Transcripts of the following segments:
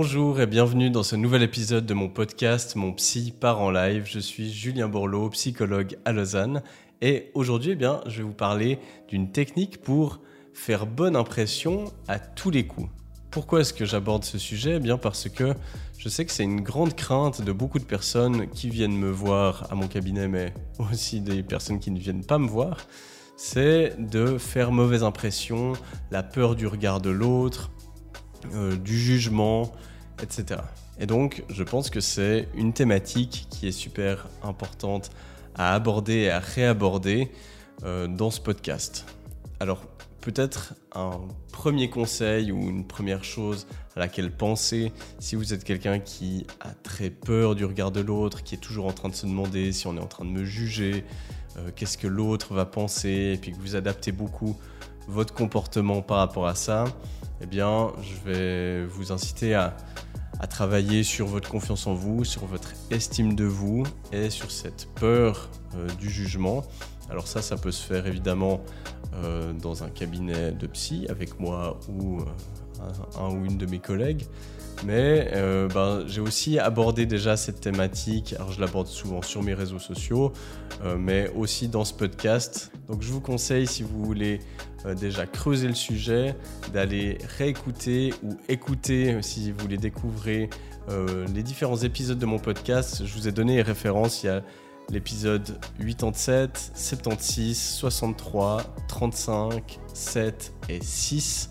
Bonjour et bienvenue dans ce nouvel épisode de mon podcast Mon Psy part en live. Je suis Julien Borloo, psychologue à Lausanne. Et aujourd'hui, eh bien, je vais vous parler d'une technique pour faire bonne impression à tous les coups. Pourquoi est-ce que j'aborde ce sujet? Eh bien Parce que je sais que c'est une grande crainte de beaucoup de personnes qui viennent me voir à mon cabinet, mais aussi des personnes qui ne viennent pas me voir. C'est de faire mauvaise impression, la peur du regard de l'autre, euh, du jugement, etc. Et donc, je pense que c'est une thématique qui est super importante à aborder et à réaborder euh, dans ce podcast. Alors, peut-être un premier conseil ou une première chose à laquelle penser si vous êtes quelqu'un qui a très peur du regard de l'autre, qui est toujours en train de se demander si on est en train de me juger, euh, qu'est-ce que l'autre va penser, et puis que vous adaptez beaucoup votre comportement par rapport à ça, eh bien, je vais vous inciter à, travailler sur votre confiance en vous, sur votre estime de vous et sur cette peur euh, du jugement. Alors ça, ça peut se faire évidemment euh, dans un cabinet de psy avec moi ou euh, un, ou une de mes collègues. Mais ben, j'ai aussi abordé déjà cette thématique, alors je l'aborde souvent sur mes réseaux sociaux, mais aussi dans ce podcast. Donc je vous conseille, si vous voulez euh, déjà creuser le sujet, d'aller réécouter ou écouter euh, si vous voulez découvrir euh, les différents épisodes de mon podcast. Je vous ai donné les références. Il y a l'épisode 87, 76, 63, 35, 7 et 6.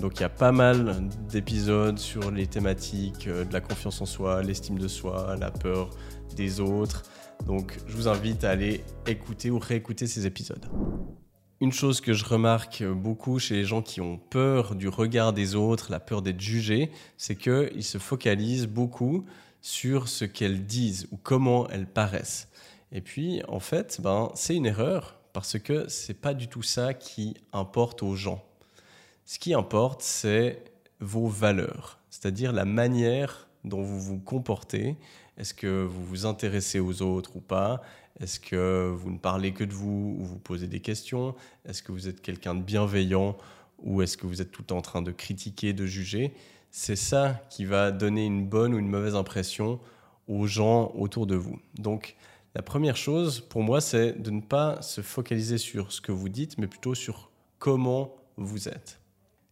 donc il y a pas mal d'épisodes sur les thématiques de la confiance en soi, l'estime de soi, la peur des autres. Donc je vous invite à aller écouter ou réécouter ces épisodes. Une chose que je remarque beaucoup chez les gens qui ont peur du regard des autres, la peur d'être jugés, c'est qu'ils se focalisent beaucoup sur ce qu'elles disent ou comment elles paraissent. Et puis, en fait, ben, c'est une erreur parce que c'est pas du tout ça qui importe aux gens. Ce qui importe, c'est vos valeurs, c'est-à-dire la manière dont vous vous comportez. Est-ce que vous vous intéressez aux autres ou pas? Est-ce que vous ne parlez que de vous ou vous posez des questions? Est-ce que vous êtes quelqu'un de bienveillant ou est-ce que vous êtes tout en train de critiquer, de juger? C'est ça qui va donner une bonne ou une mauvaise impression aux gens autour de vous. Donc la première chose pour moi, c'est de ne pas se focaliser sur ce que vous dites, mais plutôt sur comment vous êtes.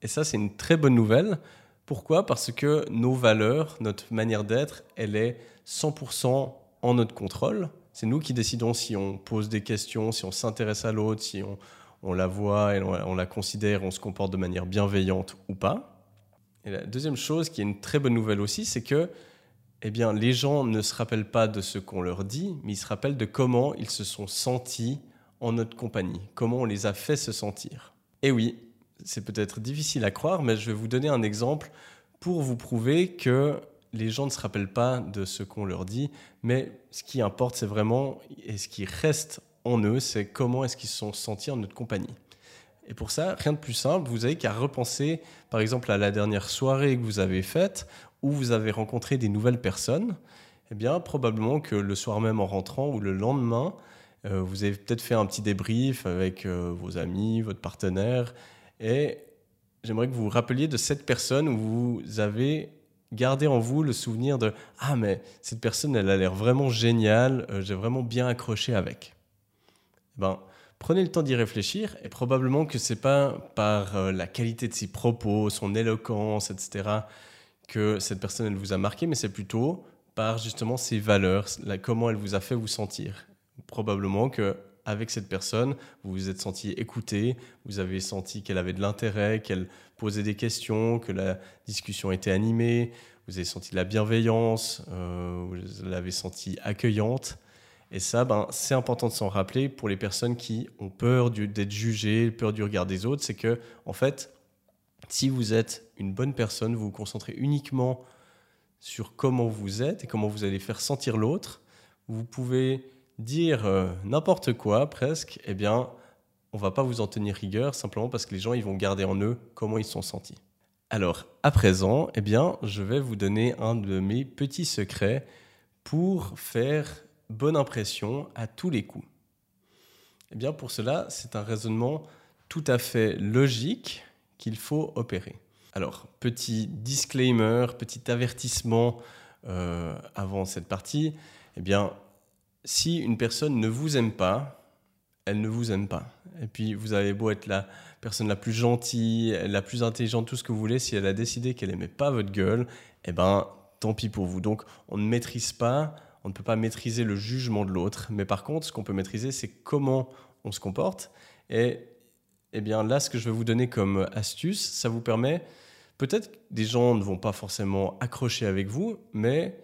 Et ça, c'est une très bonne nouvelle. Pourquoi? Parce que nos valeurs, notre manière d'être, elle est 100% en notre contrôle. C'est nous qui décidons si on pose des questions, si on s'intéresse à l'autre, si on, la voit et on, la considère, on se comporte de manière bienveillante ou pas. Et la deuxième chose qui est une très bonne nouvelle aussi, c'est que eh bien, les gens ne se rappellent pas de ce qu'on leur dit, mais ils se rappellent de comment ils se sont sentis en notre compagnie, comment on les a fait se sentir. Et oui, c'est peut-être difficile à croire, mais je vais vous donner un exemple pour vous prouver que les gens ne se rappellent pas de ce qu'on leur dit, mais ce qui importe, c'est vraiment, et ce qui reste en eux, c'est comment est-ce qu'ils se sont sentis en notre compagnie. Et pour ça, rien de plus simple, vous avez qu'à repenser, par exemple, à la dernière soirée que vous avez faite, où vous avez rencontré des nouvelles personnes. Eh bien, probablement que le soir même en rentrant ou le lendemain, euh, vous avez peut-être fait un petit débrief avec euh, vos amis, votre partenaire, et j'aimerais que vous vous rappeliez de cette personne où vous avez gardez en vous le souvenir de ah mais cette personne elle a l'air vraiment géniale, euh, j'ai vraiment bien accroché avec. Eh ben prenez le temps d'y réfléchir et probablement que c'est pas par euh, la qualité de ses propos, son éloquence, etc. que cette personne elle vous a marqué, mais c'est plutôt par justement ses valeurs, comment elle vous a fait vous sentir. Probablement que avec cette personne, vous vous êtes senti écouté, vous avez senti qu'elle avait de l'intérêt, qu'elle posait des questions, que la discussion était animée, vous avez senti de la bienveillance, euh, vous l'avez senti accueillante. Et ça, ben, c'est important de s'en rappeler pour les personnes qui ont peur d'être jugées, peur du regard des autres. C'est que, en fait, si vous êtes une bonne personne, vous vous concentrez uniquement sur comment vous êtes et comment vous allez faire sentir l'autre. Vous pouvez dire euh, n'importe quoi presque, eh bien, on va pas vous en tenir rigueur simplement parce que les gens ils vont garder en eux comment ils sont sentis. Alors, à présent, eh bien, je vais vous donner un de mes petits secrets pour faire bonne impression à tous les coups. Eh bien, pour cela, c'est un raisonnement tout à fait logique qu'il faut opérer. Alors, petit disclaimer, petit avertissement euh, avant cette partie. Eh bien, si une personne ne vous aime pas, elle ne vous aime pas. Et puis, vous avez beau être la personne la plus gentille, la plus intelligente, tout ce que vous voulez, si elle a décidé qu'elle n'aimait pas votre gueule, eh ben, tant pis pour vous. Donc, on ne maîtrise pas, on ne peut pas maîtriser le jugement de l'autre. Mais par contre, ce qu'on peut maîtriser, c'est comment on se comporte. Et eh bien, là, ce que je vais vous donner comme astuce, ça vous permet, peut-être des gens ne vont pas forcément accrocher avec vous, mais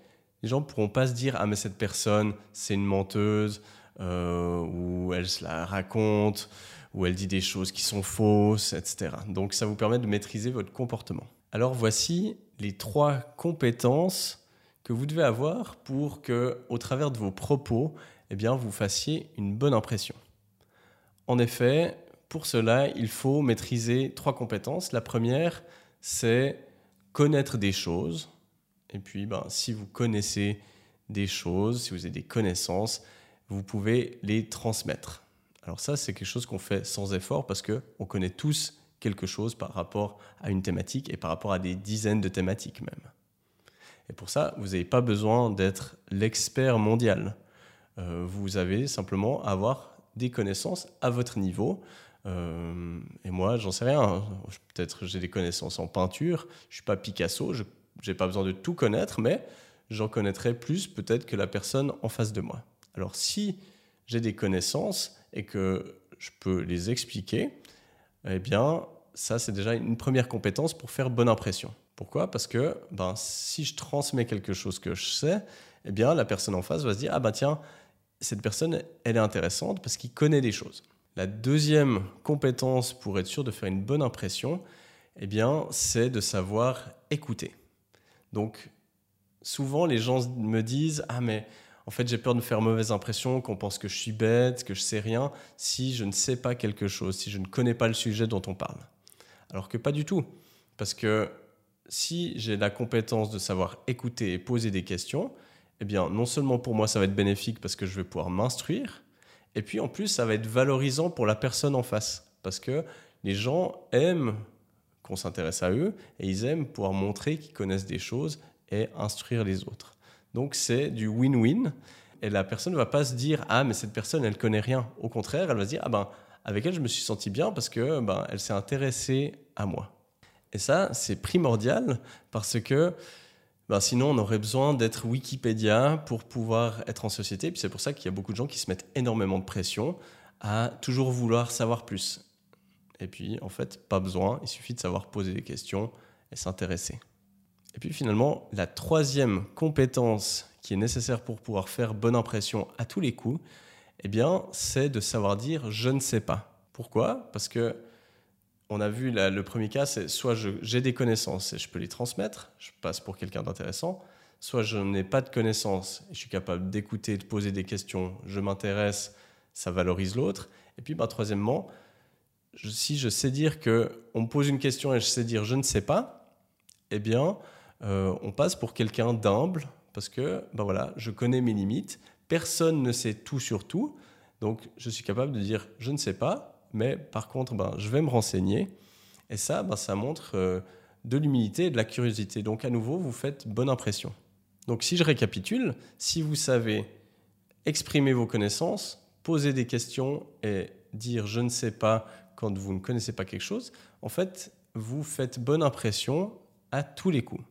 les gens ne pourront pas se dire, ah mais cette personne, c'est une menteuse, euh, ou elle se la raconte, ou elle dit des choses qui sont fausses, etc. Donc ça vous permet de maîtriser votre comportement. Alors voici les trois compétences que vous devez avoir pour que, au travers de vos propos, eh bien, vous fassiez une bonne impression. En effet, pour cela, il faut maîtriser trois compétences. La première, c'est connaître des choses. Et puis, ben, si vous connaissez des choses, si vous avez des connaissances, vous pouvez les transmettre. Alors ça, c'est quelque chose qu'on fait sans effort parce qu'on connaît tous quelque chose par rapport à une thématique et par rapport à des dizaines de thématiques même. Et pour ça, vous n'avez pas besoin d'être l'expert mondial. Euh, vous avez simplement à avoir des connaissances à votre niveau. Euh, et moi, j'en sais rien. Peut-être j'ai des connaissances en peinture. Je suis pas Picasso. N'ai pas besoin de tout connaître, mais j'en connaîtrai plus peut-être que la personne en face de moi. Alors si j'ai des connaissances et que je peux les expliquer, eh bien, ça, c'est déjà une première compétence pour faire bonne impression. Pourquoi? Parce que ben, si je transmets quelque chose que je sais, eh bien, la personne en face va se dire Ah ben tiens, cette personne, elle est intéressante parce qu'il connaît des choses. La deuxième compétence pour être sûr de faire une bonne impression, eh bien, c'est de savoir écouter. Donc, souvent, les gens me disent Ah, mais en fait, j'ai peur de faire mauvaise impression, qu'on pense que je suis bête, que je sais rien, si je ne sais pas quelque chose, si je ne connais pas le sujet dont on parle. Alors que pas du tout. Parce que si j'ai la compétence de savoir écouter et poser des questions, eh bien, non seulement pour moi, ça va être bénéfique parce que je vais pouvoir m'instruire, et puis en plus, ça va être valorisant pour la personne en face. Parce que les gens aiment qu'on s'intéresse à eux et ils aiment pouvoir montrer qu'ils connaissent des choses et instruire les autres. Donc c'est du win-win. Et la personne ne va pas se dire Ah, mais cette personne, elle connaît rien. Au contraire, elle va se dire Ah, ben, avec elle, je me suis senti bien parce que ben, elle s'est intéressée à moi. Et ça, c'est primordial parce que ben, sinon, on aurait besoin d'être Wikipédia pour pouvoir être en société. Et puis c'est pour ça qu'il y a beaucoup de gens qui se mettent énormément de pression à toujours vouloir savoir plus. Et puis, en fait, pas besoin. Il suffit de savoir poser des questions et s'intéresser. Et puis finalement, la troisième compétence qui est nécessaire pour pouvoir faire bonne impression à tous les coups, eh bien, c'est de savoir dire je ne sais pas. Pourquoi? Parce que on a vu le premier cas, c'est soit j'ai des connaissances et je peux les transmettre, je passe pour quelqu'un d'intéressant, soit je n'ai pas de connaissances et je suis capable d'écouter, de poser des questions, je m'intéresse, ça valorise l'autre. Et puis, ben, troisièmement, si je sais dire que on me pose une question et je sais dire je ne sais pas, eh bien, euh, on passe pour quelqu'un d'humble parce que ben voilà, je connais mes limites. Personne ne sait tout sur tout. Donc, je suis capable de dire je ne sais pas, mais par contre, ben, je vais me renseigner. Et ça, ben, ça montre euh, de l'humilité et de la curiosité. Donc, à nouveau, vous faites bonne impression. Donc, si je récapitule, si vous savez exprimer vos connaissances, poser des questions et dire je ne sais pas quand vous ne connaissez pas quelque chose, en fait, vous faites bonne impression à tous les coups.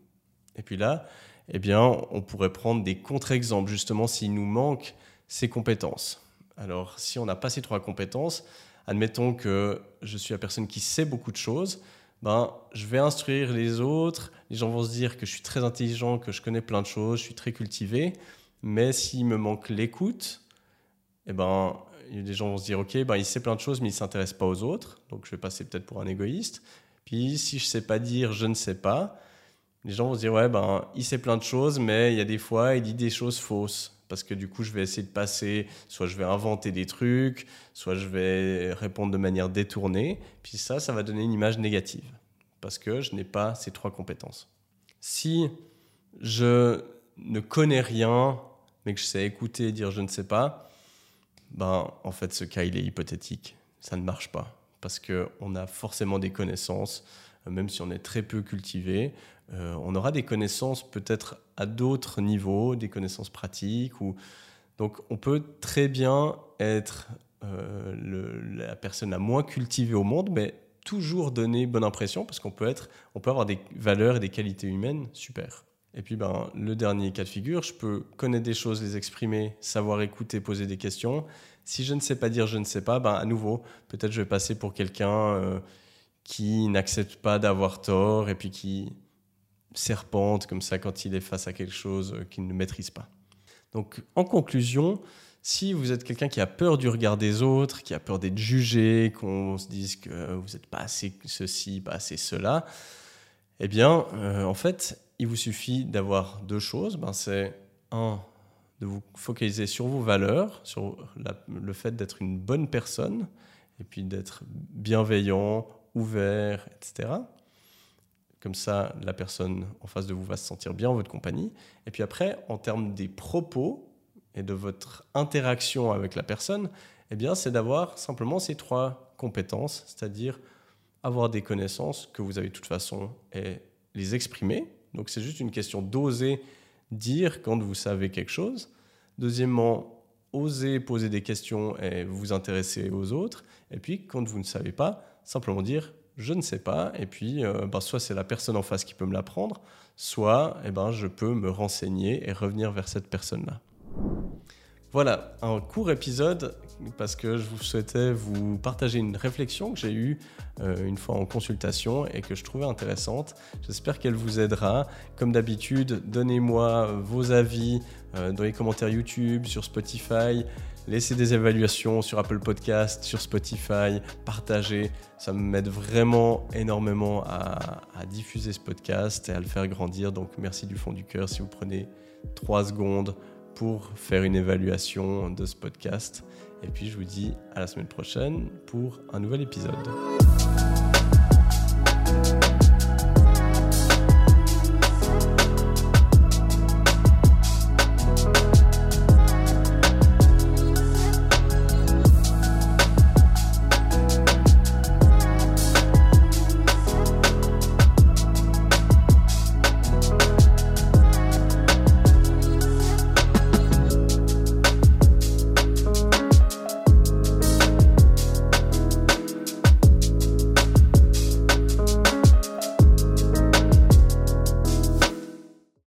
Et puis là, eh bien, on pourrait prendre des contre-exemples, justement, s'il nous manque ces compétences. Alors, si on n'a pas ces trois compétences, admettons que je suis la personne qui sait beaucoup de choses, ben, je vais instruire les autres, les gens vont se dire que je suis très intelligent, que je connais plein de choses, je suis très cultivé, mais s'il me manque l'écoute, eh ben, les gens vont se dire, ok, ben, il sait plein de choses, mais il ne s'intéresse pas aux autres, donc je vais passer peut-être pour un égoïste. Puis si je ne sais pas dire je ne sais pas, les gens vont se dire ouais ben il sait plein de choses mais il y a des fois il dit des choses fausses. Parce que du coup je vais essayer de passer. Soit je vais inventer des trucs soit je vais répondre de manière détournée. Puis ça ça va donner une image négative. Parce que je n'ai pas ces trois compétences. Si je ne connais rien mais que je sais écouter et dire je ne sais pas ben en fait ce cas il est hypothétique ça ne marche pas parce que on a forcément des connaissances même si on est très peu cultivé. on aura des connaissances peut-être à d'autres niveaux, des connaissances pratiques. Ou... Donc on peut très bien être la personne la moins cultivée au monde, mais toujours donner bonne impression parce qu'on peut peut avoir des valeurs et des qualités humaines super. Et puis ben, le dernier cas de figure, je peux connaître des choses, les exprimer, savoir écouter, poser des questions. Si je ne sais pas dire je ne sais pas, ben, à nouveau, peut-être je vais passer pour quelqu'un euh, qui n'accepte pas d'avoir tort et puis qui serpente comme ça quand il est face à quelque chose euh, qu'il ne maîtrise pas. Donc en conclusion, si vous êtes quelqu'un qui a peur du regard des autres, qui a peur d'être jugé, qu'on se dise que vous n'êtes pas assez ceci, pas assez cela, eh bien, euh, en fait, il vous suffit d'avoir deux choses. Ben, c'est un, de vous focaliser sur vos valeurs, sur le fait d'être une bonne personne, et puis d'être bienveillant, ouvert, etc. Comme ça, la personne en face de vous va se sentir bien en votre compagnie. Et puis après, en termes des propos, et de votre interaction avec la personne, eh bien, c'est d'avoir simplement ces trois compétences, c'est-à-dire avoir des connaissances que vous avez de toute façon et les exprimer. Donc, c'est juste une question d'oser dire quand vous savez quelque chose. Deuxièmement, oser poser des questions et vous intéresser aux autres. Et puis, quand vous ne savez pas, simplement dire je ne sais pas. Et puis, euh, ben, soit c'est la personne en face qui peut me l'apprendre, soit eh ben, je peux me renseigner et revenir vers cette personne-là. Voilà, un court épisode parce que je vous souhaitais vous partager une réflexion que j'ai eue euh, une fois en consultation et que je trouvais intéressante. J'espère qu'elle vous aidera. Comme d'habitude, donnez-moi vos avis euh, dans les commentaires YouTube, sur Spotify. Laissez des évaluations sur Apple Podcast, sur Spotify, partagez. Ça m'aide vraiment énormément à, à diffuser ce podcast et à le faire grandir. Donc merci du fond du cœur si vous prenez 3 secondes pour faire une évaluation de ce podcast. Et puis je vous dis à la semaine prochaine pour un nouvel épisode.